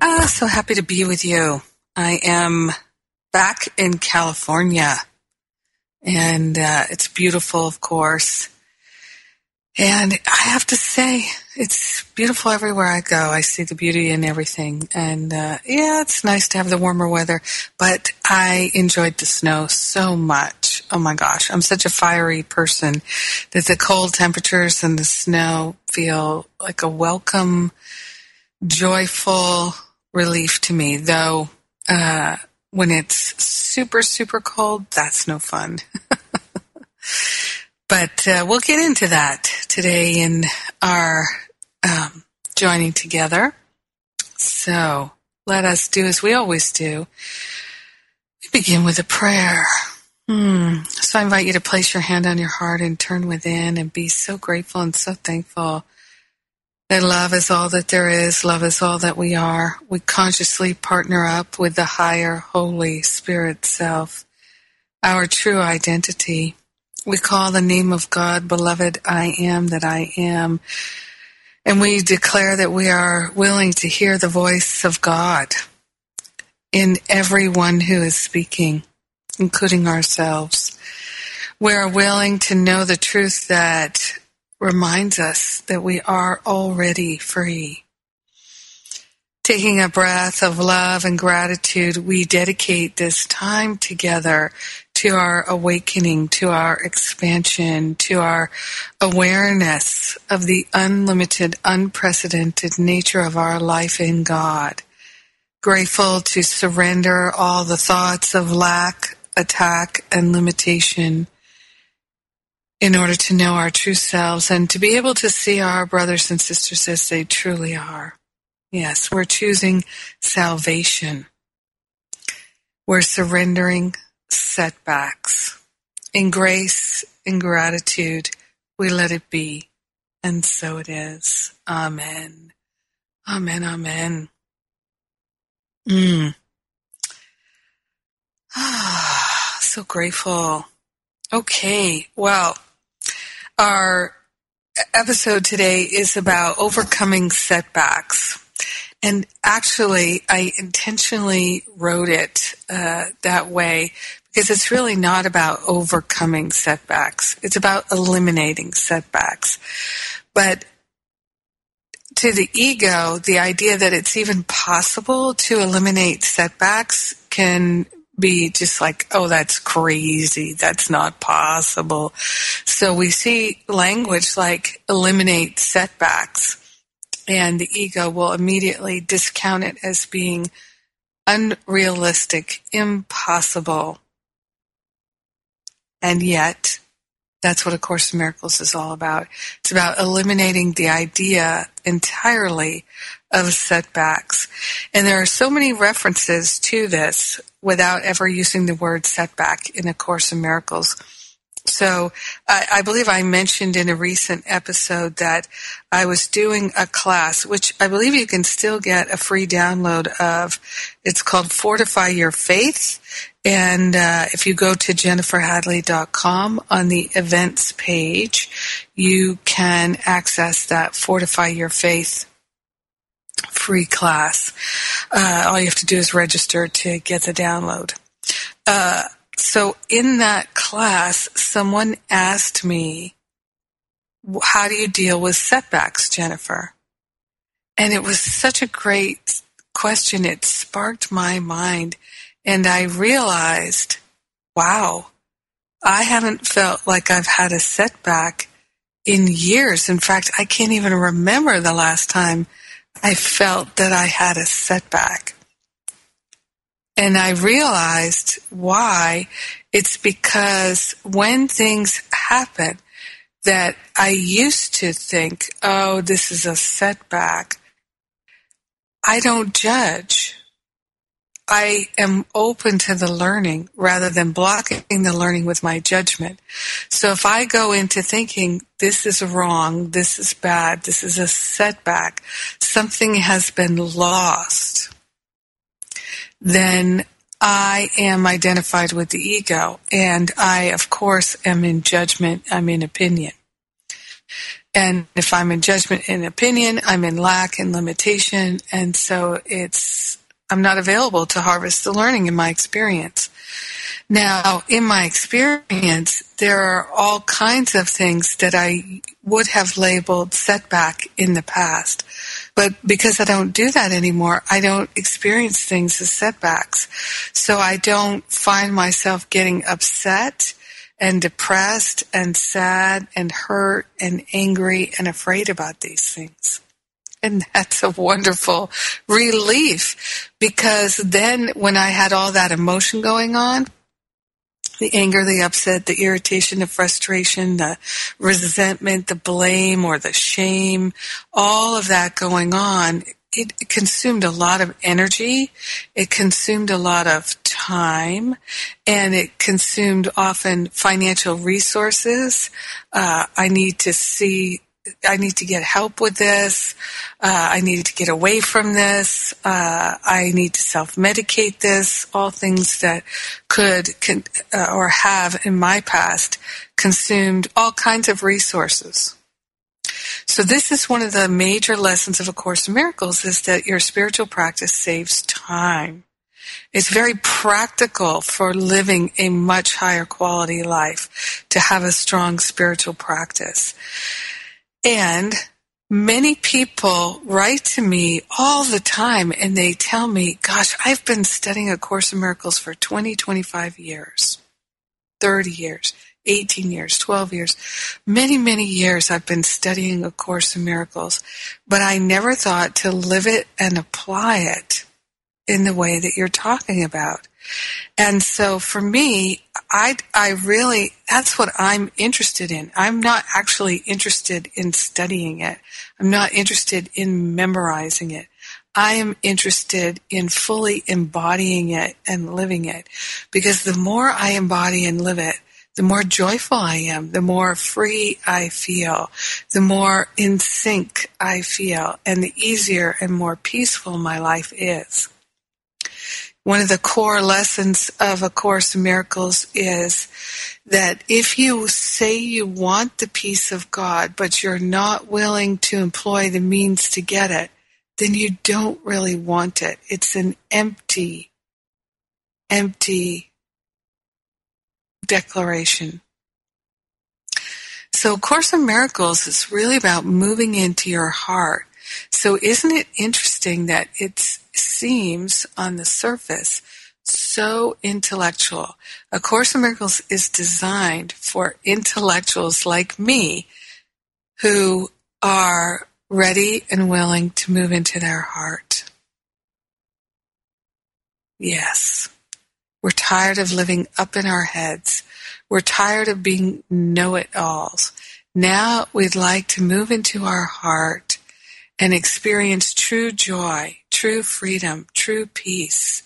Ah, so happy to be with you. I am back in California and uh, it's beautiful, of course. And I have to say, it's beautiful everywhere I go. I see the beauty in everything. And uh, yeah, it's nice to have the warmer weather, but I enjoyed the snow so much. Oh my gosh, I'm such a fiery person that the cold temperatures and the snow feel like a welcome, joyful relief to me, though. Uh, when it's super, super cold, that's no fun. but uh, we'll get into that today in our um, joining together. So let us do as we always do. We begin with a prayer. Hmm. So I invite you to place your hand on your heart and turn within and be so grateful and so thankful that love is all that there is, love is all that we are. We consciously partner up with the higher Holy Spirit self, our true identity. We call the name of God, beloved, I am that I am. And we declare that we are willing to hear the voice of God in everyone who is speaking, including ourselves. We are willing to know the truth that reminds us that we are already free. Taking a breath of love and gratitude, we dedicate this time together to our awakening, to our expansion, to our awareness of the unlimited, unprecedented nature of our life in God. Grateful to surrender all the thoughts of lack, attack, and limitation in order to know our true selves and to be able to see our brothers and sisters as they truly are. Yes, we're choosing salvation. We're surrendering setbacks. In grace, in gratitude, we let it be. And so it is. Amen. Amen. Amen. Mm. Ah, so grateful. Okay. Well, our episode today is about overcoming setbacks. And actually, I intentionally wrote it uh, that way because it's really not about overcoming setbacks. It's about eliminating setbacks. But to the ego, the idea that it's even possible to eliminate setbacks can be just like, oh, that's crazy. That's not possible. So we see language like eliminate setbacks and the ego will immediately discount it as being unrealistic, impossible. And yet, that's what A Course in Miracles is all about. It's about eliminating the idea entirely of setbacks. And there are so many references to this without ever using the word setback in A Course in Miracles. So I, I, believe I mentioned in a recent episode that I was doing a class, which I believe you can still get a free download of. It's called Fortify Your Faith. And uh, if you go to jenniferhadley.com on the events page, you can access that Fortify Your Faith free class. Uh, all you have to do is register to get the download. Uh, so in that class, someone asked me, how do you deal with setbacks, Jennifer? And it was such a great question. It sparked my mind and I realized, wow, I haven't felt like I've had a setback in years. In fact, I can't even remember the last time I felt that I had a setback. And I realized why. It's because when things happen that I used to think, oh, this is a setback, I don't judge. I am open to the learning rather than blocking the learning with my judgment. So if I go into thinking this is wrong, this is bad, this is a setback, something has been lost, then I am identified with the ego. And I, of course, am in judgment, I'm in opinion. And if I'm in judgment and opinion, I'm in lack and limitation. And so it's, I'm not available to harvest the learning in my experience. Now, in my experience, there are all kinds of things that I would have labeled setback in the past. But because I don't do that anymore, I don't experience things as setbacks. So I don't find myself getting upset and depressed and sad and hurt and angry and afraid about these things. And that's a wonderful relief because then when I had all that emotion going on, the anger, the upset, the irritation, the frustration, the resentment, the blame or the shame, all of that going on, it consumed a lot of energy. It consumed a lot of time and it consumed often financial resources. Uh, I need to see I need to get help with this. Uh, I need to get away from this. Uh, I need to self-medicate this. All things that could uh, or have in my past consumed all kinds of resources. So this is one of the major lessons of A Course in Miracles is that your spiritual practice saves time. It's very practical for living a much higher quality life to have a strong spiritual practice. And many people write to me all the time and they tell me, gosh, I've been studying A Course in Miracles for 20, 25 years, 30 years, 18 years, 12 years. Many, many years I've been studying A Course in Miracles, but I never thought to live it and apply it in the way that you're talking about. And so for me, I, I really, that's what I'm interested in. I'm not actually interested in studying it. I'm not interested in memorizing it. I am interested in fully embodying it and living it. Because the more I embody and live it, the more joyful I am, the more free I feel, the more in sync I feel, and the easier and more peaceful my life is one of the core lessons of A Course in Miracles is that if you say you want the peace of God, but you're not willing to employ the means to get it, then you don't really want it. It's an empty, empty declaration. So Course in Miracles is really about moving into your heart. So isn't it interesting that it's seems on the surface so intellectual. A Course in Miracles is designed for intellectuals like me who are ready and willing to move into their heart. Yes. We're tired of living up in our heads. We're tired of being know-it-alls. Now we'd like to move into our heart and experience true joy, true freedom, true peace,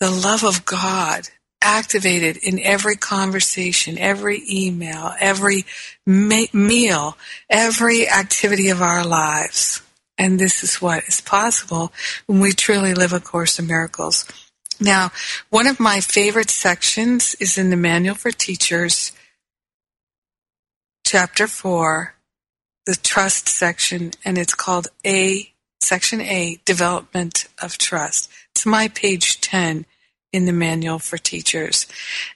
the love of God activated in every conversation, every email, every ma- meal, every activity of our lives. And this is what is possible when we truly live A Course in Miracles. Now, one of my favorite sections is in the Manual for Teachers, chapter 4, the trust section, and it's called A, section A, Development of Trust. It's my page 10 in the manual for teachers.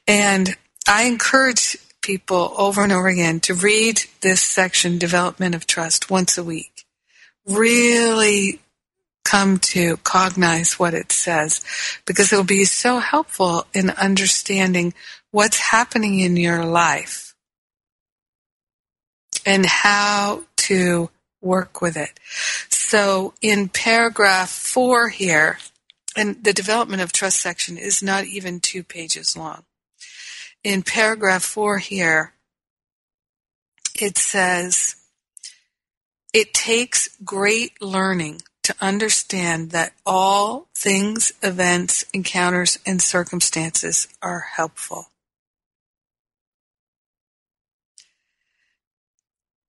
And I encourage people over and over again to read this section, Development of Trust, once a week. Really come to cognize what it says because it will be so helpful in understanding what's happening in your life and how to work with it. So in paragraph four here, and the development of trust section is not even two pages long. In paragraph four here, it says, it takes great learning to understand that all things, events, encounters, and circumstances are helpful.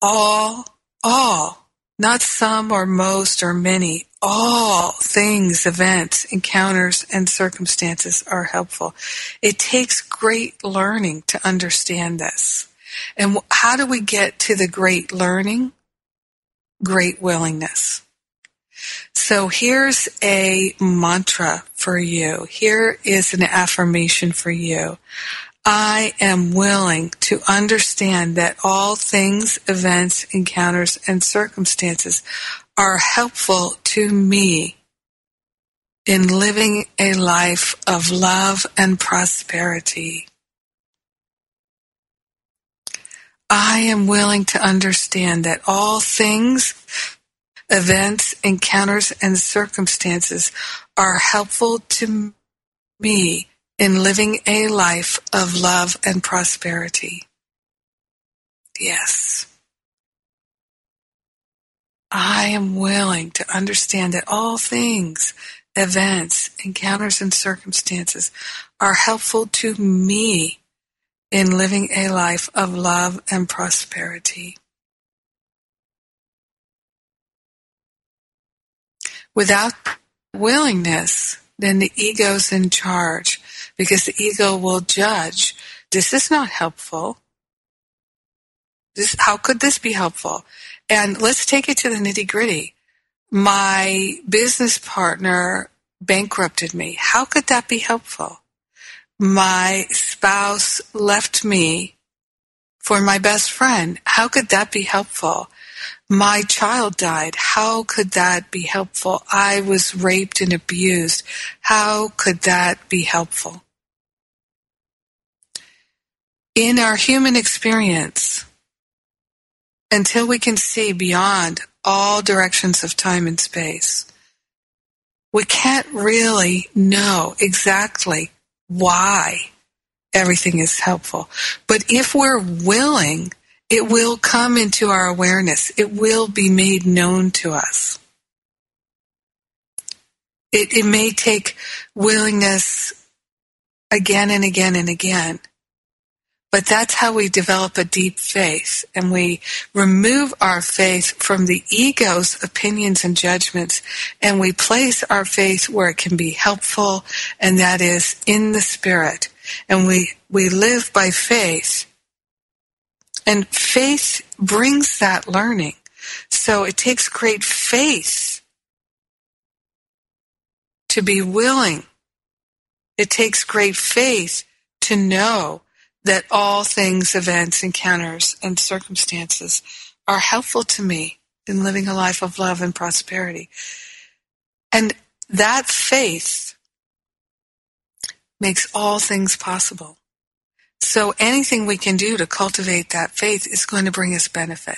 All, all, not some or most or many, all things, events, encounters, and circumstances are helpful. It takes great learning to understand this. And how do we get to the great learning? Great willingness. So here's a mantra for you. Here is an affirmation for you. I am willing to understand that all things, events, encounters, and circumstances are helpful to me in living a life of love and prosperity. I am willing to understand that all things, events, encounters, and circumstances are helpful to me in living a life of love and prosperity. Yes. I am willing to understand that all things, events, encounters, and circumstances are helpful to me in living a life of love and prosperity. Without willingness, then the ego's in charge because the ego will judge. This is not helpful. This, how could this be helpful? And let's take it to the nitty gritty. My business partner bankrupted me. How could that be helpful? My spouse left me for my best friend. How could that be helpful? My child died. How could that be helpful? I was raped and abused. How could that be helpful? In our human experience, until we can see beyond all directions of time and space, we can't really know exactly why everything is helpful. But if we're willing it will come into our awareness. It will be made known to us. It, it may take willingness again and again and again. But that's how we develop a deep faith and we remove our faith from the ego's opinions and judgments and we place our faith where it can be helpful and that is in the spirit. And we, we live by faith and faith brings that learning. So it takes great faith to be willing. It takes great faith to know that all things, events, encounters, and circumstances are helpful to me in living a life of love and prosperity. And that faith makes all things possible. So anything we can do to cultivate that faith is going to bring us benefit.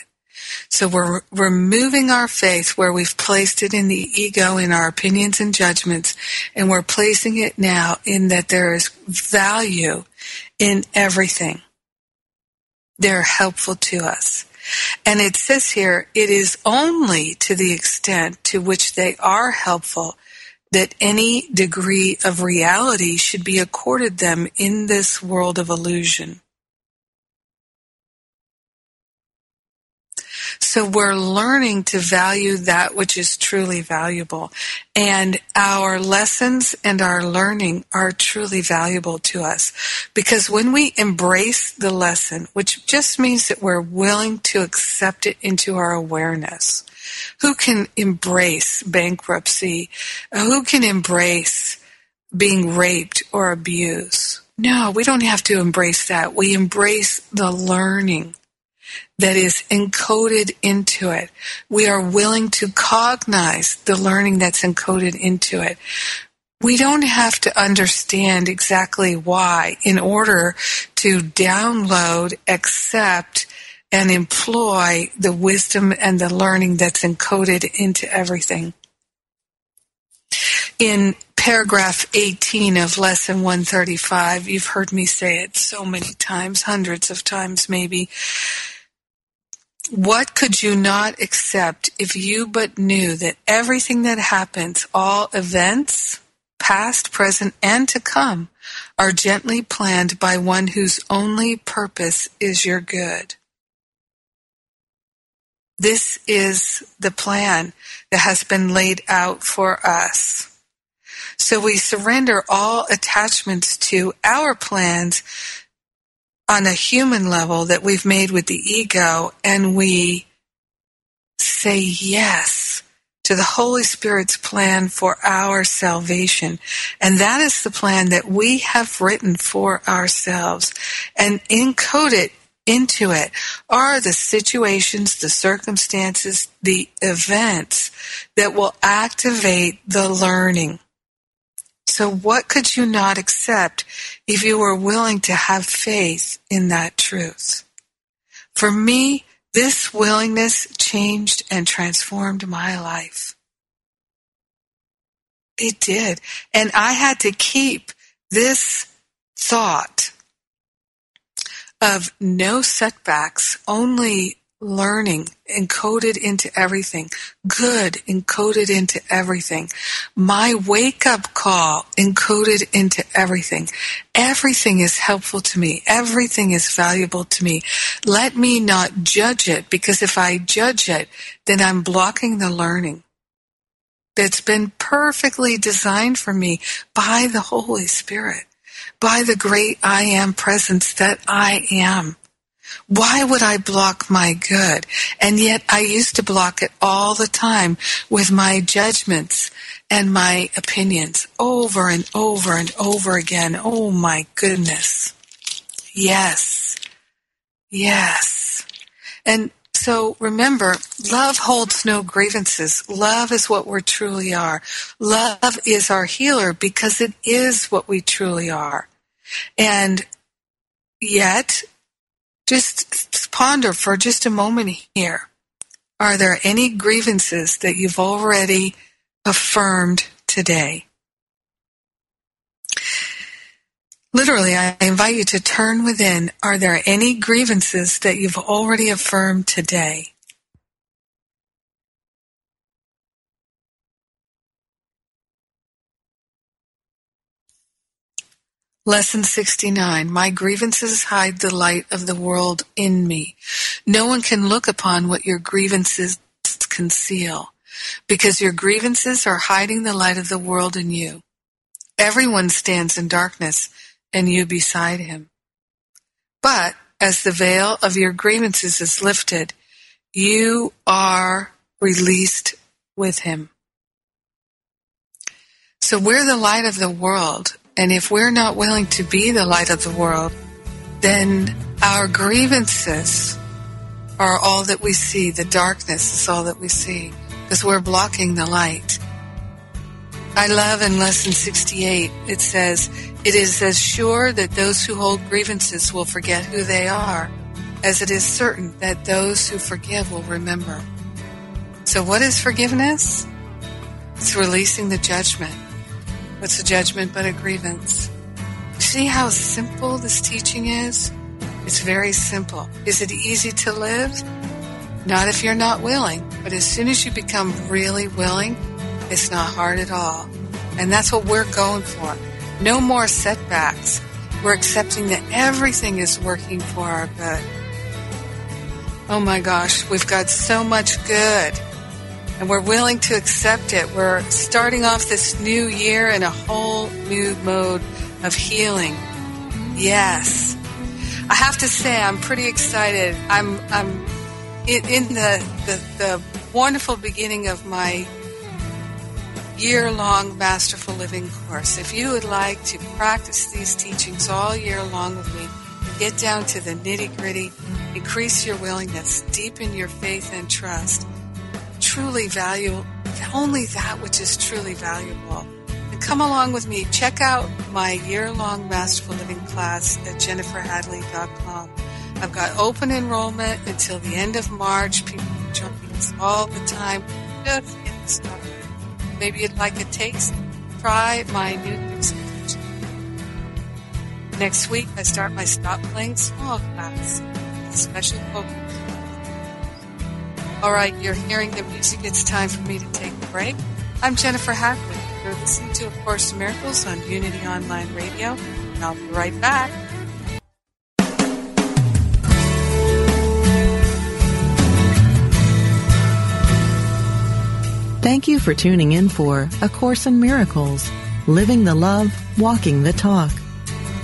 So we're removing our faith where we've placed it in the ego, in our opinions and judgments, and we're placing it now in that there is value in everything. They're helpful to us. And it says here, it is only to the extent to which they are helpful that any degree of reality should be accorded them in this world of illusion. So we're learning to value that which is truly valuable. And our lessons and our learning are truly valuable to us. Because when we embrace the lesson, which just means that we're willing to accept it into our awareness, who can embrace bankruptcy? Who can embrace being raped or abused? No, we don't have to embrace that. We embrace the learning that is encoded into it. We are willing to cognize the learning that's encoded into it. We don't have to understand exactly why in order to download, accept, and employ the wisdom and the learning that's encoded into everything. In paragraph 18 of lesson 135, you've heard me say it so many times, hundreds of times maybe. What could you not accept if you but knew that everything that happens, all events, past, present, and to come, are gently planned by one whose only purpose is your good? This is the plan that has been laid out for us. So we surrender all attachments to our plans on a human level that we've made with the ego and we say yes to the Holy Spirit's plan for our salvation. And that is the plan that we have written for ourselves and encode it into it are the situations, the circumstances, the events that will activate the learning. So what could you not accept if you were willing to have faith in that truth? For me, this willingness changed and transformed my life. It did. And I had to keep this thought of no setbacks, only learning encoded into everything, good encoded into everything, my wake up call encoded into everything. Everything is helpful to me. Everything is valuable to me. Let me not judge it because if I judge it, then I'm blocking the learning that's been perfectly designed for me by the Holy Spirit, by the great I am presence that I am. Why would I block my good? And yet I used to block it all the time with my judgments and my opinions over and over and over again. Oh my goodness. Yes. Yes. And so remember, love holds no grievances. Love is what we truly are. Love is our healer because it is what we truly are. And yet just ponder for just a moment here. Are there any grievances that you've already affirmed today? Literally, I invite you to turn within. Are there any grievances that you've already affirmed today? Lesson 69 My grievances hide the light of the world in me. No one can look upon what your grievances conceal, because your grievances are hiding the light of the world in you. Everyone stands in darkness, and you beside him. But as the veil of your grievances is lifted, you are released with him. So we're the light of the world, and if we're not willing to be the light of the world, then our grievances are all that we see. The darkness is all that we see because we're blocking the light. I love in lesson 68, it says, It is as sure that those who hold grievances will forget who they are, as it is certain that those who forgive will remember. So, what is forgiveness? It's releasing the judgment. What's a judgment but a grievance? See how simple this teaching is? It's very simple. Is it easy to live? Not if you're not willing, but as soon as you become really willing, it's not hard at all. And that's what we're going for. No more setbacks. We're accepting that everything is working for our good. Oh my gosh, we've got so much good and we're willing to accept it. We're starting off this new year in a whole new mode of healing. Yes. I have to say I'm pretty excited. I'm I'm in, in the, the the wonderful beginning of my year-long Masterful Living course. If you would like to practice these teachings all year long with me, get down to the nitty-gritty, increase your willingness, deepen your faith and trust, truly value only that which is truly valuable. And come along with me. Check out my year-long Masterful Living class at jenniferhadley.com. I've got open enrollment until the end of March. People are joining us all the time. Just get started. Maybe you'd like a taste. Try my new Next week, I start my Stop Playing Small class. Special focus All right, you're hearing the music. It's time for me to take a break. I'm Jennifer Hadley. You're listening to A Course in Miracles on Unity Online Radio, and I'll be right back. Thank you for tuning in for A Course in Miracles, Living the Love, Walking the Talk.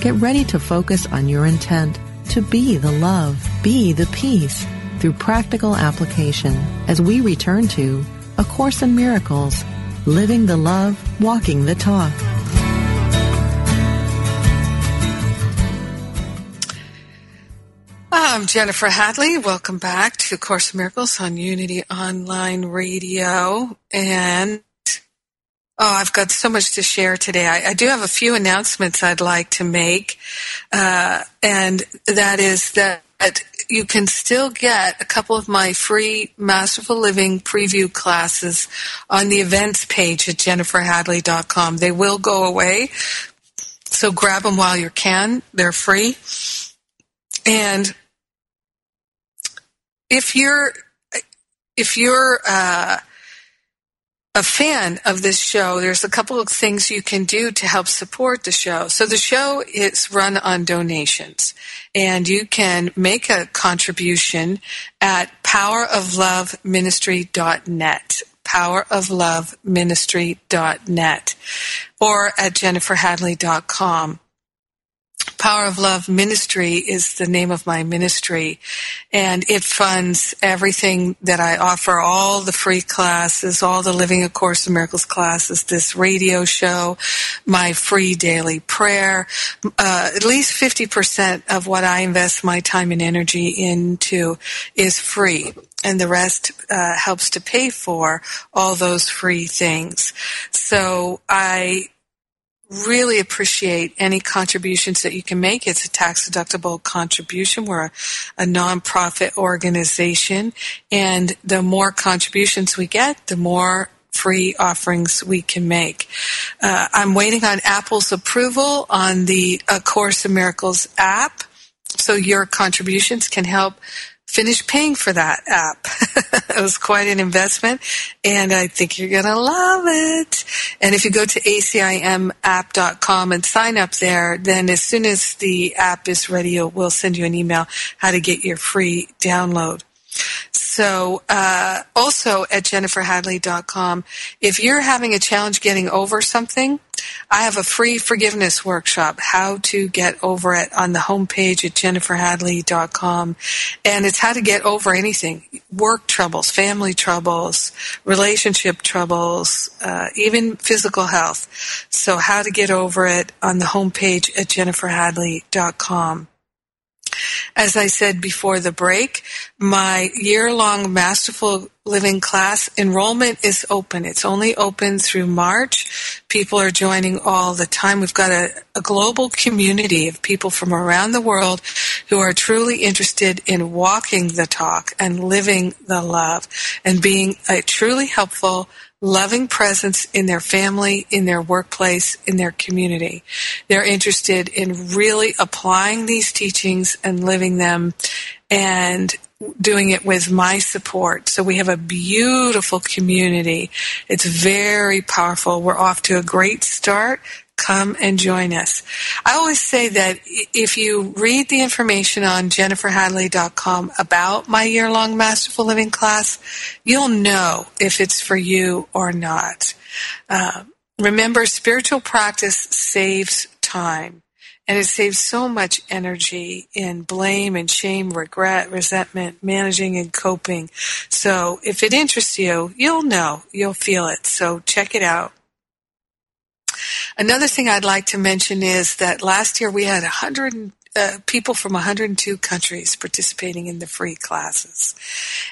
Get ready to focus on your intent to be the love, be the peace, through practical application as we return to A Course in Miracles, Living the Love, Walking the Talk. I'm Jennifer Hadley. Welcome back to Course in Miracles on Unity Online Radio. And Oh, I've got so much to share today. I, I do have a few announcements I'd like to make, uh, and that is that you can still get a couple of my free Masterful Living preview classes on the events page at jenniferhadley.com. They will go away, so grab them while you can. They're free. And if you're if you're uh, a fan of this show, there's a couple of things you can do to help support the show. So the show is run on donations and you can make a contribution at powerofloveministry.net powerofloveministry.net or at jenniferhadley.com. Power of Love Ministry is the name of my ministry, and it funds everything that I offer, all the free classes, all the Living A Course in Miracles classes, this radio show, my free daily prayer. Uh, at least 50% of what I invest my time and energy into is free and the rest uh, helps to pay for all those free things. So I really appreciate any contributions that you can make. It's a tax deductible contribution. We're a, a nonprofit organization, and the more contributions we get, the more free offerings we can make. Uh, I'm waiting on Apple's approval on the A Course in Miracles app, so your contributions can help finish paying for that app. it was quite an investment and I think you're going to love it. And if you go to acimapp.com and sign up there, then as soon as the app is ready, we'll send you an email how to get your free download. So, uh, also at jenniferhadley.com, if you're having a challenge getting over something, I have a free forgiveness workshop, how to get over it on the homepage at jenniferhadley.com. And it's how to get over anything, work troubles, family troubles, relationship troubles, uh, even physical health. So how to get over it on the homepage at jenniferhadley.com. As I said before the break, my year-long Masterful Living class enrollment is open. It's only open through March. People are joining all the time. We've got a, a global community of people from around the world who are truly interested in walking the talk and living the love and being a truly helpful loving presence in their family, in their workplace, in their community. They're interested in really applying these teachings and living them and doing it with my support. So we have a beautiful community. It's very powerful. We're off to a great start come and join us. I always say that if you read the information on jenniferhadley.com about my year-long Masterful Living class, you'll know if it's for you or not. Uh, remember, spiritual practice saves time. And it saves so much energy in blame and shame, regret, resentment, managing and coping. So if it interests you, you'll know, you'll feel it. So check it out. Another thing I'd like to mention is that last year we had 100 uh, people from 102 countries participating in the free classes.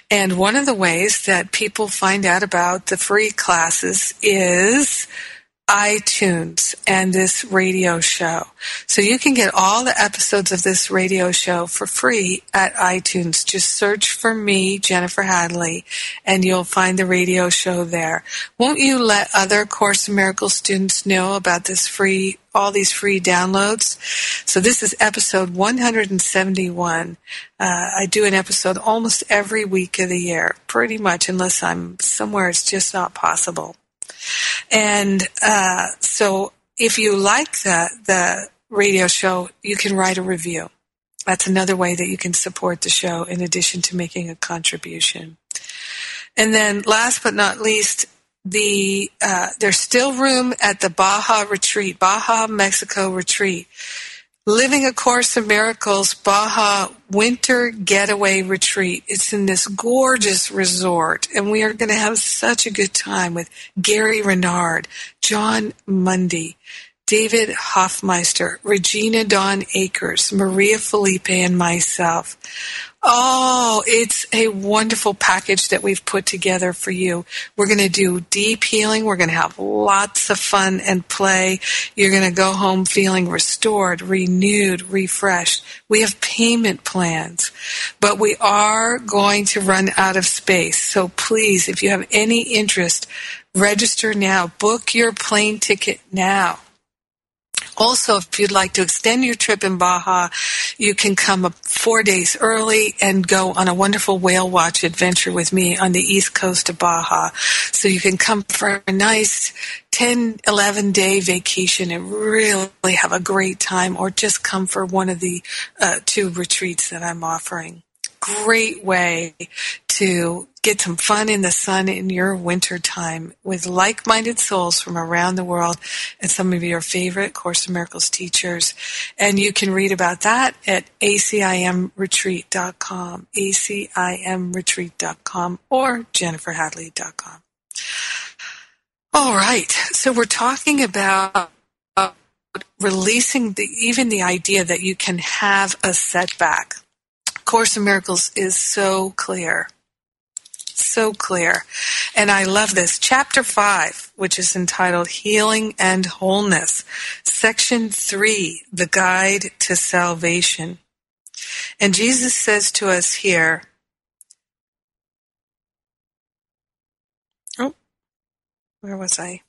And one of the ways that people find out about the free classes is iTunes and this radio show. So you can get all the episodes of this radio show for free at iTunes. Just search for me, Jennifer Hadley, and you'll find the radio show there. Won't you let other Course in Miracles students know about this free, all these free downloads? So this is episode 171. Uh, I do an episode almost every week of the year, pretty much, unless I'm somewhere it's just not possible. And uh, so if you like the, the radio show, you can write a review. That's another way that you can support the show in addition to making a contribution. And then last but not least, the uh, there's still room at the Baja retreat, Baja Mexico retreat. Living a Course in Miracles Baja Winter Getaway Retreat. It's in this gorgeous resort, and we are going to have such a good time with Gary Renard, Jon Mundy, David Hoffmeister, Regina Dawn Akers, Maria Felipe, and myself. Oh, it's a wonderful package that we've put together for you. We're going to do deep healing. We're going to have lots of fun and play. You're going to go home feeling restored, renewed, refreshed. We have payment plans, but we are going to run out of space. So please, if you have any interest, register now. Book your plane ticket now. Also, if you'd like to extend your trip in Baja, you can come up four days early and go on a wonderful whale watch adventure with me on the east coast of Baja. So you can come for a nice 10, 11 day vacation and really have a great time or just come for one of the uh, two retreats that I'm offering great way to get some fun in the sun in your winter time with like-minded souls from around the world and some of your favorite Course in Miracles teachers. And you can read about that at acimretreat.com, acimretreat.com, or jenniferhadley.com. All right. So we're talking about releasing the, even the idea that you can have a setback Course in Miracles is so clear. So clear. And I love this. Chapter 5, which is entitled Healing and Wholeness. Section 3, The Guide to Salvation. And Jesus says to us here, oh, where was I?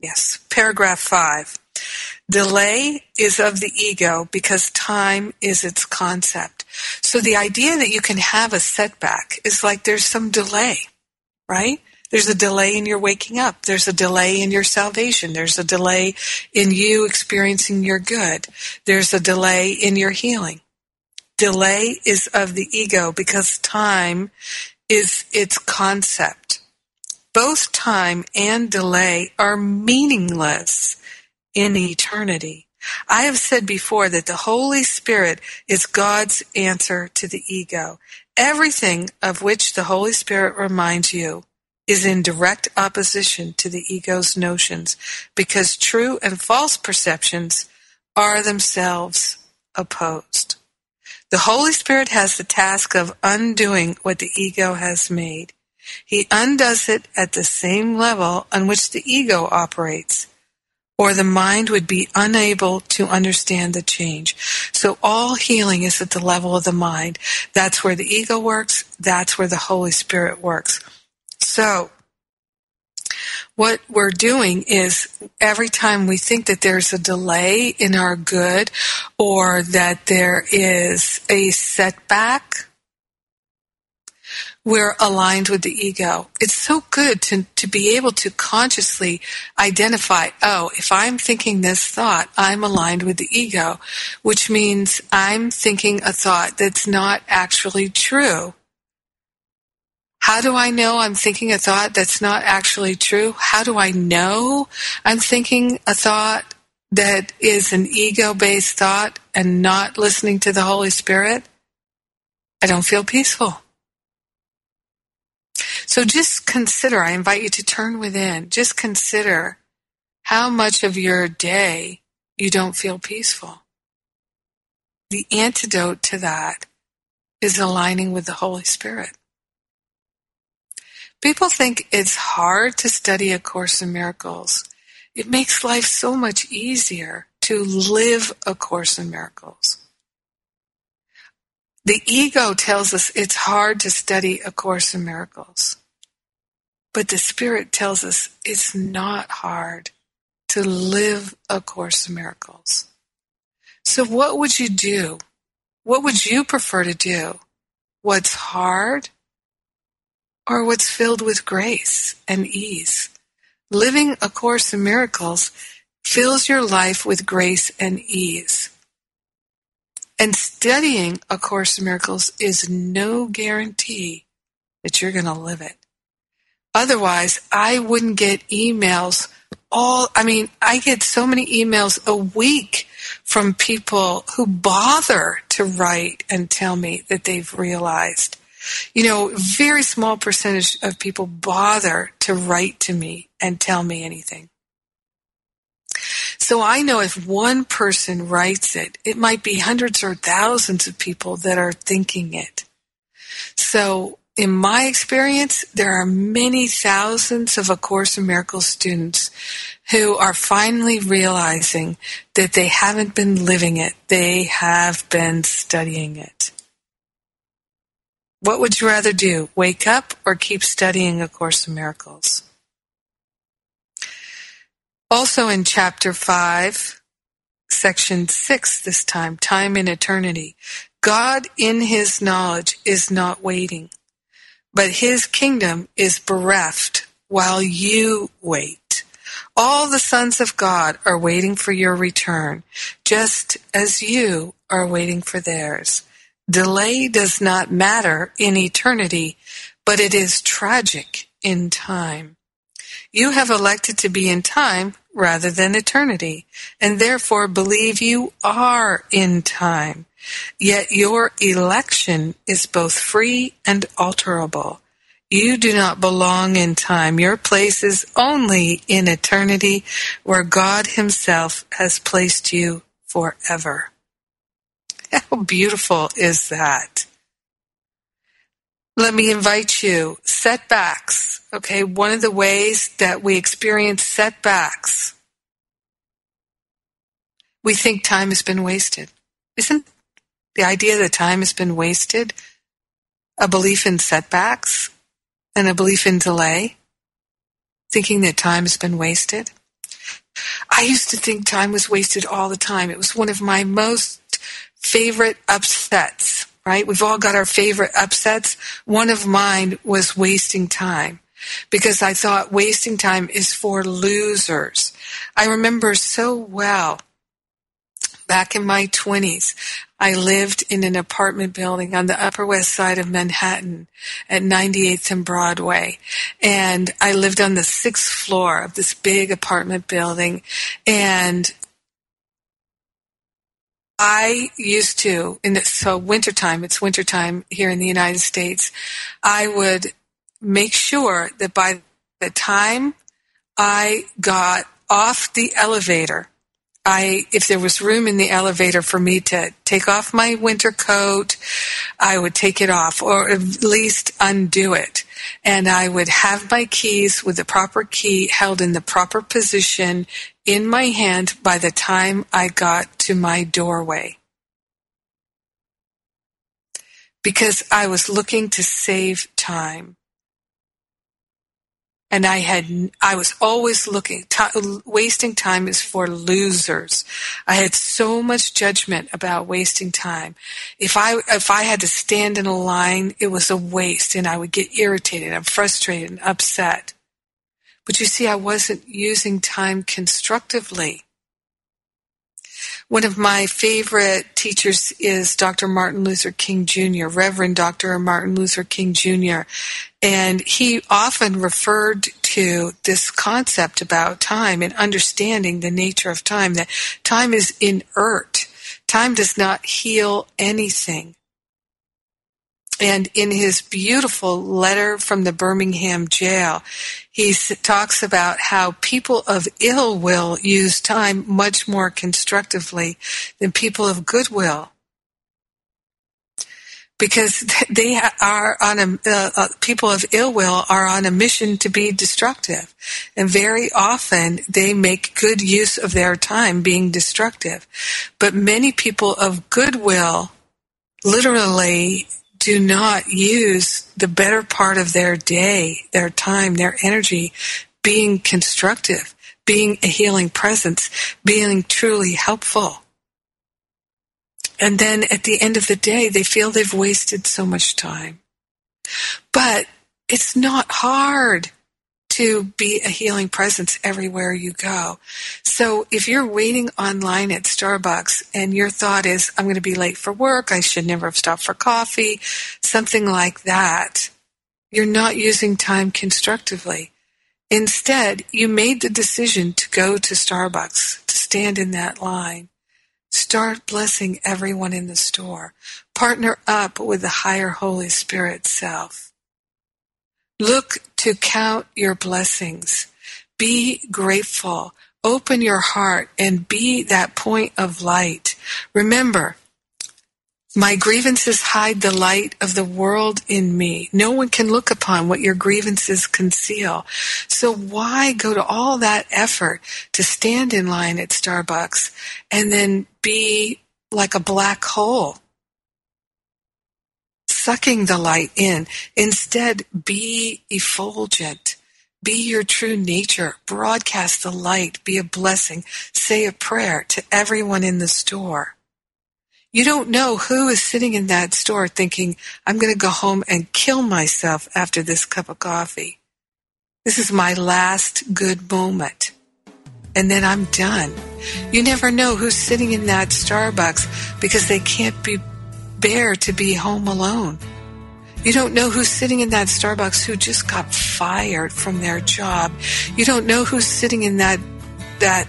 Yes, paragraph 5. Delay is of the ego because time is its concept. So the idea that you can have a setback is like there's some delay, right? There's a delay in your waking up. There's a delay in your salvation. There's a delay in you experiencing your good. There's a delay in your healing. Delay is of the ego because time is its concept. Both time and delay are meaningless in eternity. I have said before that the Holy Spirit is God's answer to the ego. Everything of which the Holy Spirit reminds you is in direct opposition to the ego's notions because true and false perceptions are themselves opposed. The Holy Spirit has the task of undoing what the ego has made. He undoes it at the same level on which the ego operates or the mind would be unable to understand the change. So all healing is at the level of the mind. That's where the ego works. That's where the Holy Spirit works. So what we're doing is every time we think that there's a delay in our good or that there is a setback, we're aligned with the ego. It's so good to, to be able to consciously identify, oh, if I'm thinking this thought, I'm aligned with the ego, which means I'm thinking a thought that's not actually true. How do I know I'm thinking a thought that's not actually true? How do I know I'm thinking a thought that is an ego based thought and not listening to the Holy Spirit? I don't feel peaceful. So just consider, I invite you to turn within. Just consider how much of your day you don't feel peaceful. The antidote to that is aligning with the Holy Spirit. People think it's hard to study A Course in Miracles. It makes life so much easier to live A Course in Miracles. The ego tells us it's hard to study A Course in Miracles. But the Spirit tells us it's not hard to live A Course in Miracles. So what would you do? What would you prefer to do? What's hard or what's filled with grace and ease? Living A Course in Miracles fills your life with grace and ease. And studying A Course in Miracles is no guarantee that you're going to live it. Otherwise, I wouldn't get emails all, I mean, I get so many emails a week from people who bother to write and tell me that they've realized. You know, very small percentage of people bother to write to me and tell me anything. So I know if one person writes it, it might be hundreds or thousands of people that are thinking it. So in my experience, there are many thousands of A Course in Miracles students who are finally realizing that they haven't been living it. They have been studying it. What would you rather do? Wake up or keep studying A Course in Miracles? Also in chapter 5, section 6 this time, time in eternity, God in his knowledge is not waiting but his kingdom is bereft while you wait. All the sons of God are waiting for your return, just as you are waiting for theirs. Delay does not matter in eternity, but it is tragic in time. You have elected to be in time rather than eternity, and therefore believe you are in time. Yet your election is both free and alterable. You do not belong in time. Your place is only in eternity where God himself has placed you forever. How beautiful is that? Let me invite you. Setbacks. Okay. One of the ways that we experience setbacks, we think time has been wasted. Isn't the idea that time has been wasted, a belief in setbacks, and a belief in delay, thinking that time has been wasted. I used to think time was wasted all the time. It was one of my most favorite upsets, right? We've all got our favorite upsets. One of mine was wasting time because I thought wasting time is for losers. I remember so well back in my 20s, I lived in an apartment building on the Upper West Side of Manhattan at 98th and Broadway. And I lived on the sixth floor of this big apartment building. And I used to, in the, so wintertime, it's wintertime here in the United States, I would make sure that by the time I got off the elevator, I, if there was room in the elevator for me to take off my winter coat, I would take it off or at least undo it. And I would have my keys with the proper key held in the proper position in my hand by the time I got to my doorway. Because I was looking to save time and I had I was always looking t- wasting time is for losers. I had so much judgment about wasting time. If I if I had to stand in a line, it was a waste and I would get irritated and frustrated and upset. But you see I wasn't using time constructively. One of my favorite teachers is Dr. Martin Luther King Jr., Reverend Dr. Martin Luther King Jr. And he often referred to this concept about time and understanding the nature of time, that time is inert. Time does not heal anything. And in his beautiful letter from the Birmingham jail, he talks about how people of ill will use time much more constructively than people of goodwill. Because they are on a uh, uh, people of ill will are on a mission to be destructive. And very often they make good use of their time being destructive. But many people of goodwill literally do not use the better part of their day their time their energy being constructive being a healing presence being truly helpful and then at the end of the day, they feel they've wasted so much time. But it's not hard to be a healing presence everywhere you go. So if you're waiting online at Starbucks and your thought is, I'm going to be late for work, I should never have stopped for coffee, something like that, you're not using time constructively. Instead, you made the decision to go to Starbucks, to stand in that line. Start blessing everyone in the store. Partner up with the higher Holy Spirit self. Look to count your blessings. Be grateful. Open your heart and be that point of light. Remember, my grievances hide the light of the world in me. No one can look upon what your grievances conceal. So why go to all that effort to stand in line at Starbucks and then be like a black hole? Sucking the light in. Instead, be effulgent. Be your true nature. Broadcast the light. Be a blessing. Say a prayer to everyone in the store. You don't know who is sitting in that store thinking, I'm going to go home and kill myself after this cup of coffee. This is my last good moment. And then I'm done. You never know who's sitting in that Starbucks because they can't be bear to be home alone. You don't know who's sitting in that Starbucks who just got fired from their job. You don't know who's sitting in that that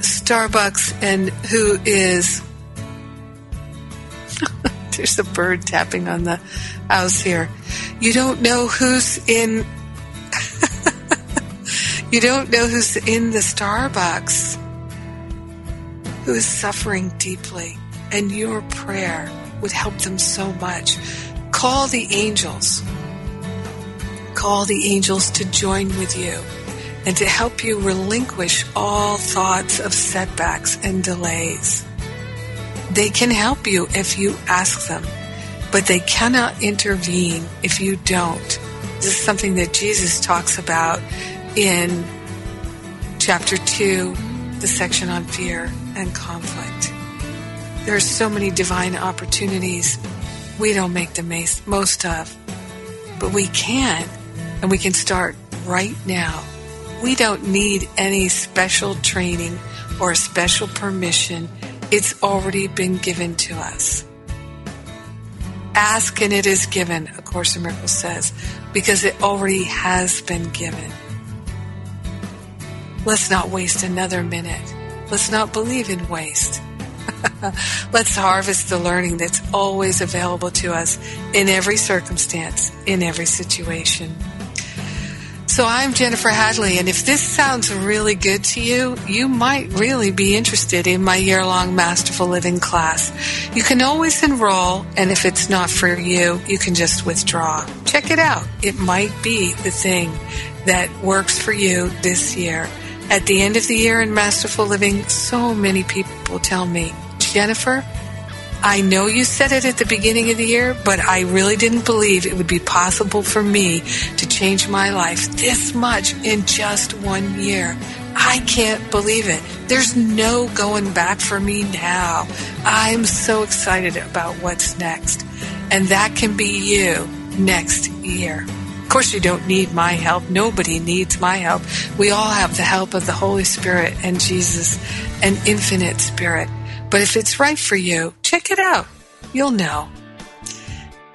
Starbucks and who is There's a bird tapping on the house here. You don't know who's in. you don't know who's in the Starbucks who is suffering deeply, and your prayer would help them so much. Call the angels. Call the angels to join with you and to help you relinquish all thoughts of setbacks and delays. They can help you if you ask them, but they cannot intervene if you don't. This is something that Jesus talks about in chapter 2, the section on fear and conflict. There are so many divine opportunities we don't make the most of, but we can, and we can start right now. We don't need any special training or special permission it's already been given to us. Ask and it is given, A Course in Miracles says, because it already has been given. Let's not waste another minute. Let's not believe in waste. Let's harvest the learning that's always available to us in every circumstance, in every situation. So I'm Jennifer Hadley, and if this sounds really good to you, you might really be interested in my year long Masterful Living class. You can always enroll, and if it's not for you, you can just withdraw. Check it out. It might be the thing that works for you this year. At the end of the year in Masterful Living, so many people tell me, Jennifer, I know you said it at the beginning of the year, but I really didn't believe it would be possible for me to change my life this much in just one year. I can't believe it. There's no going back for me now. I'm so excited about what's next. And that can be you next year. Of course, you don't need my help. Nobody needs my help. We all have the help of the Holy Spirit and Jesus and infinite spirit. But if it's right for you, check it out. You'll know.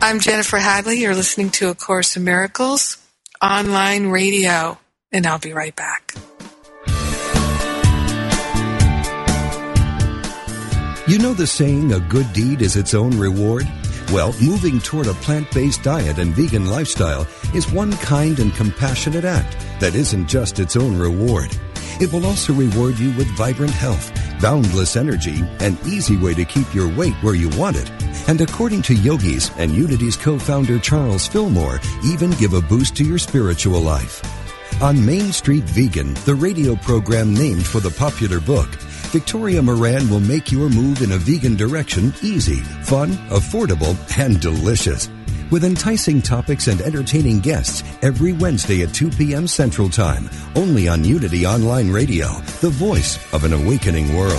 I'm Jennifer Hadley. You're listening to A Course in Miracles online radio, and I'll be right back. You know the saying, a good deed is its own reward? Well, moving toward a plant based diet and vegan lifestyle is one kind and compassionate act that isn't just its own reward. It will also reward you with vibrant health, boundless energy, an easy way to keep your weight where you want it, And according to yogis and Unity's co-founder Charles Fillmore, even give a boost to your spiritual life. On Main Street Vegan, the radio program named for the popular book, Victoria Moran will make your move in a vegan direction easy, fun, affordable, and delicious. With enticing topics and entertaining guests every Wednesday at 2 p.m. Central Time, only on Unity Online Radio, the voice of an awakening world.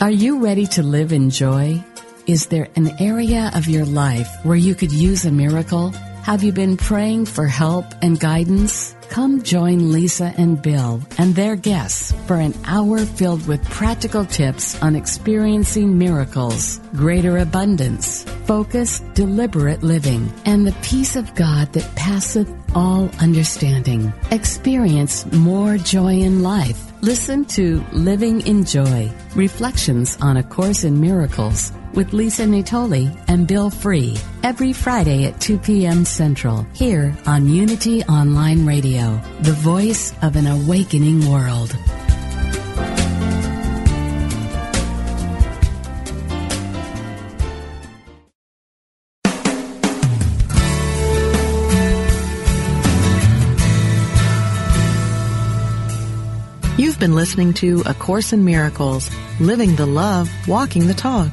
Are you ready to live in joy? Is there an area of your life where you could use a miracle? Have you been praying for help and guidance? Come join Lisa and Bill and their guests for an hour filled with practical tips on experiencing miracles, greater abundance, focused, deliberate living, and the peace of God that passeth all understanding. Experience more joy in life. Listen to Living in Joy, Reflections on A Course in Miracles with Lisa Natoli and Bill Free every Friday at 2 p.m. Central here on Unity Online Radio, the voice of an awakening world. You've been listening to A Course in Miracles, Living the Love, Walking the Talk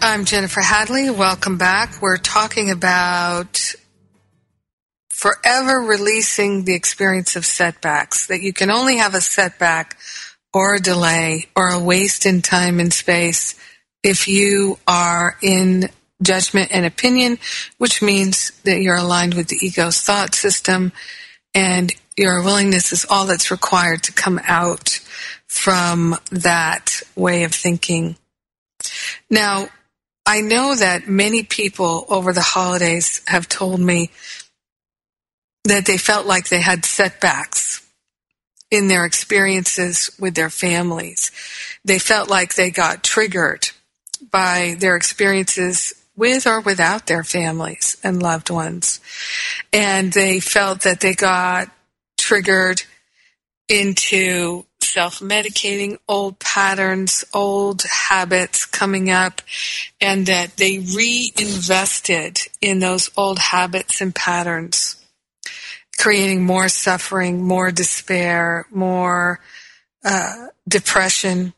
I'm Jennifer Hadley. Welcome back. We're talking about forever releasing the experience of setbacks, that you can only have a setback or a delay or a waste in time and space if you are in judgment and opinion, which means that you're aligned with the ego's thought system and your willingness is all that's required to come out from that way of thinking. Now, I know that many people over the holidays have told me that they felt like they had setbacks in their experiences with their families. They felt like they got triggered by their experiences with or without their families and loved ones. And they felt that they got triggered into self-medicating old patterns, old habits coming up, and that they reinvested in those old habits and patterns, creating more suffering, more despair, more uh, depression.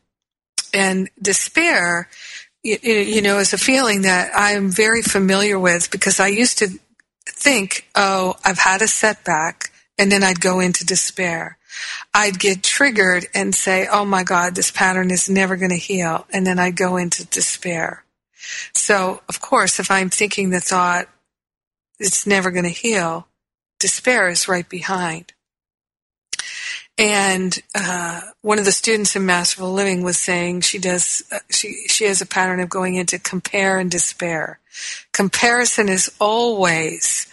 And despair, you, you know, is a feeling that I am very familiar with because I used to think, oh, I've had a setback, and then I'd go into despair. I'd get triggered and say, oh my God, this pattern is never going to heal. And then I'd go into despair. So, of course, if I'm thinking the thought, it's never going to heal, despair is right behind. And uh, one of the students in Masterful Living was saying she does uh, she she has a pattern of going into compare and despair. Comparison is always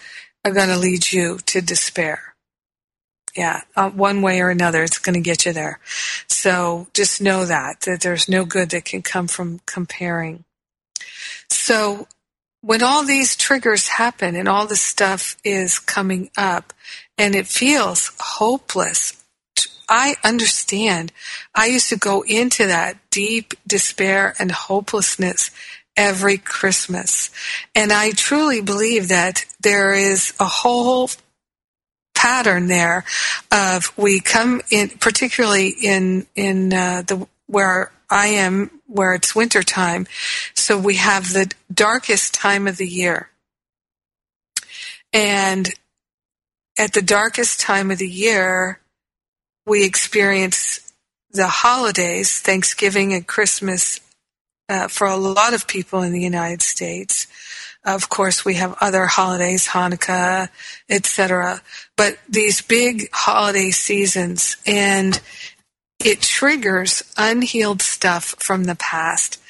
going to lead you to despair yeah, uh, one way or another, it's going to get you there. So just know that, that there's no good that can come from comparing. So when all these triggers happen and all this stuff is coming up and it feels hopeless, I understand. I used to go into that deep despair and hopelessness every Christmas. And I truly believe that there is a whole pattern there of we come in, particularly in in uh, the where I am, where it's winter time. So we have the darkest time of the year, and at the darkest time of the year, we experience the holidays, Thanksgiving and Christmas, uh, for a lot of people in the United States. Of course, we have other holidays, Hanukkah, etc. But these big holiday seasons, and it triggers unhealed stuff from the past.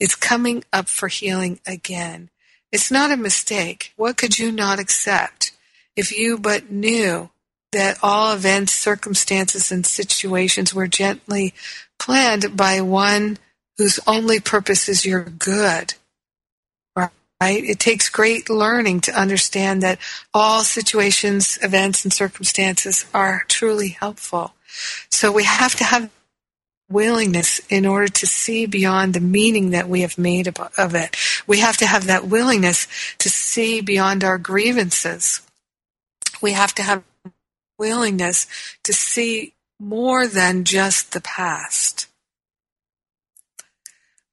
It's coming up for healing again. It's not a mistake. What could you not accept if you but knew that all events, circumstances, and situations were gently planned by one whose only purpose is your good? Right? It takes great learning to understand that all situations, events, and circumstances are truly helpful. So we have to have willingness in order to see beyond the meaning that we have made of it. We have to have that willingness to see beyond our grievances. We have to have willingness to see more than just the past.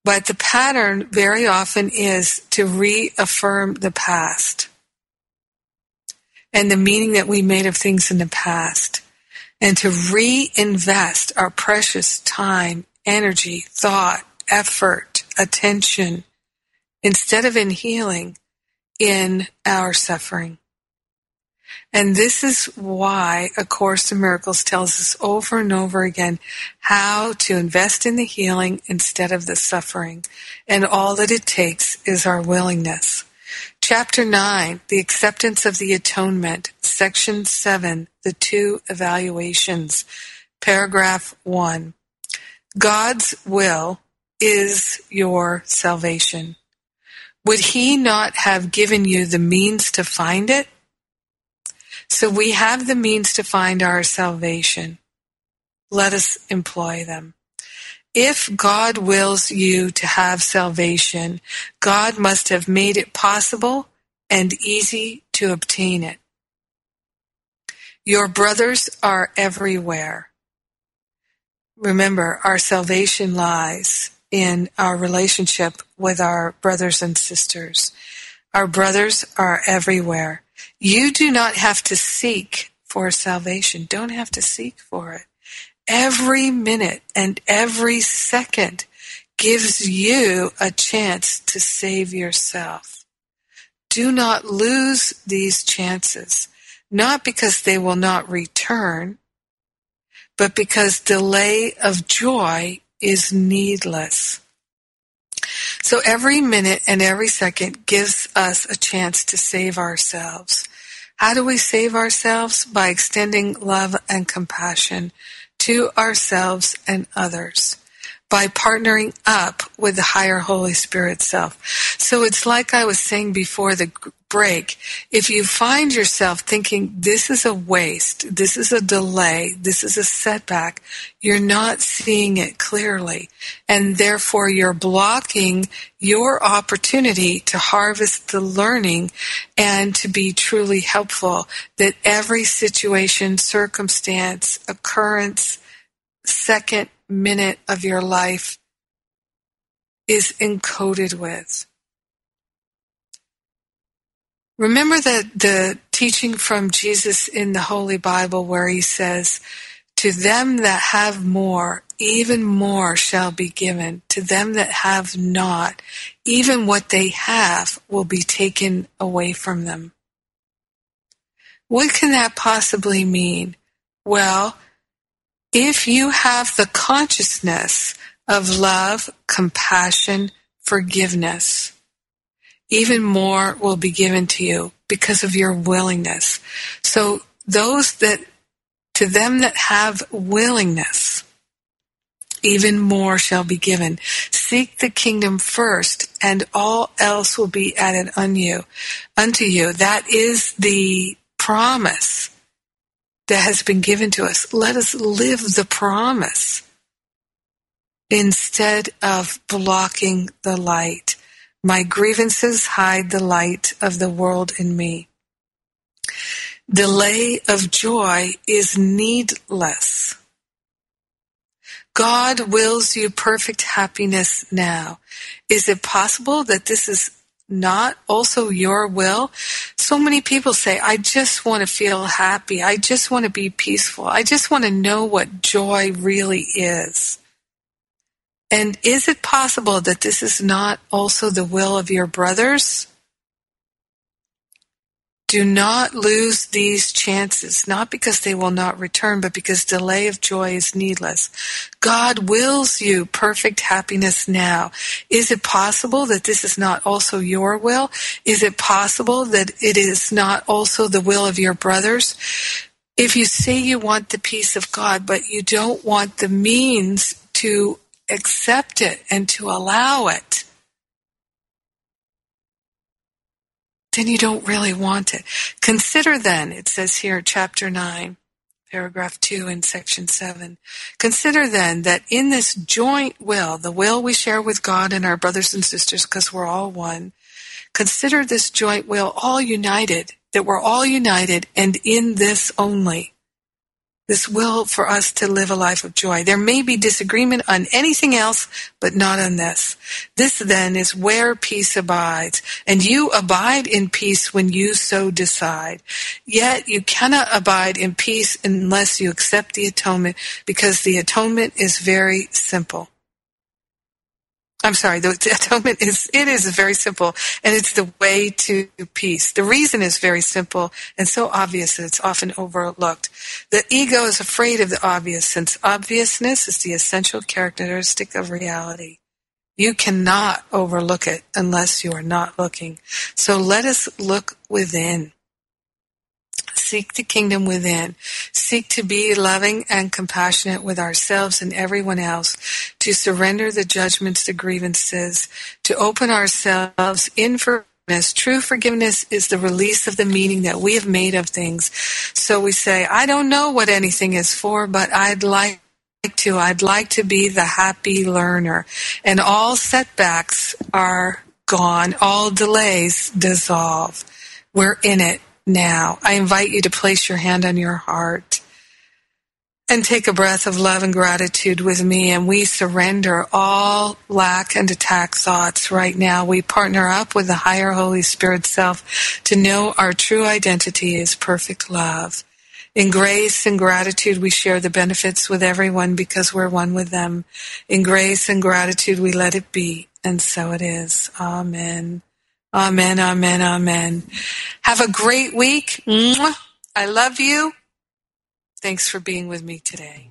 But the pattern very often is to reaffirm the past and the meaning that we made of things in the past and to reinvest our precious time, energy, thought, effort, attention, instead of in healing, in our suffering. And this is why A Course in Miracles tells us over and over again how to invest in the healing instead of the suffering. And all that it takes is our willingness. Chapter 9, The Acceptance of the Atonement, Section 7, The Two Evaluations, Paragraph 1. God's will is your salvation. Would He not have given you the means to find it? So we have the means to find our salvation. Let us employ them. If God wills you to have salvation, God must have made it possible and easy to obtain it. Your brothers are everywhere. Remember, our salvation lies in our relationship with our brothers and sisters. Our brothers are everywhere. You do not have to seek for salvation. Don't have to seek for it every minute and every second gives you a chance to save yourself. Do not lose these chances, not because they will not return, but because delay of joy is needless. So every minute and every second gives us a chance to save ourselves. How do we save ourselves? By extending love and compassion to ourselves and others by partnering up with the higher Holy Spirit self. So it's like I was saying before the break. If you find yourself thinking this is a waste, this is a delay, this is a setback, you're not seeing it clearly. And therefore you're blocking your opportunity to harvest the learning and to be truly helpful that every situation, circumstance, occurrence, second minute of your life is encoded with. Remember that the teaching from Jesus in the Holy Bible where he says, To them that have more, even more shall be given. To them that have not, even what they have will be taken away from them. What can that possibly mean? Well, if you have the consciousness of love, compassion, forgiveness, even more will be given to you because of your willingness. So those that, to them that have willingness, even more shall be given. Seek the kingdom first, and all else will be added unto you. Unto you. That is the promise that has been given to us. Let us live the promise instead of blocking the light. My grievances hide the light of the world in me. Delay of joy is needless. God wills you perfect happiness now. Is it possible that this is not also your will? So many people say, I just want to feel happy. I just want to be peaceful. I just want to know what joy really is. And is it possible that this is not also the will of your brothers? Do not lose these chances, not because they will not return, but because delay of joy is needless. God wills you perfect happiness now. Is it possible that this is not also your will? Is it possible that it is not also the will of your brothers? If you say you want the peace of God, but you don't want the means to accept it and to allow it, then you don't really want it. Consider then, it says here, chapter 9, paragraph 2 in section 7. Consider then that in this joint will, the will we share with God and our brothers and sisters because we're all one, consider this joint will all united, that we're all united and in this only this will for us to live a life of joy. There may be disagreement on anything else, but not on this. This then is where peace abides, and you abide in peace when you so decide. Yet you cannot abide in peace unless you accept the atonement, because the atonement is very simple. I'm sorry, the, the, atonement is, it is very simple and it's the way to peace. The reason is very simple and so obvious that it's often overlooked. The ego is afraid of the obvious since obviousness is the essential characteristic of reality. You cannot overlook it unless you are not looking. So let us look within. Seek the kingdom within. Seek to be loving and compassionate with ourselves and everyone else, to surrender the judgments, the grievances, to open ourselves in forgiveness. True forgiveness is the release of the meaning that we have made of things. So we say, I don't know what anything is for, but I'd like to. I'd like to be the happy learner. And all setbacks are gone. All delays dissolve. We're in it now. I invite you to place your hand on your heart and take a breath of love and gratitude with me and we surrender all lack and attack thoughts right now. We partner up with the higher Holy Spirit self to know our true identity is perfect love. In grace and gratitude, we share the benefits with everyone because we're one with them. In grace and gratitude, we let it be. And so it is. Amen. Amen, amen, amen. Have a great week. I love you. Thanks for being with me today.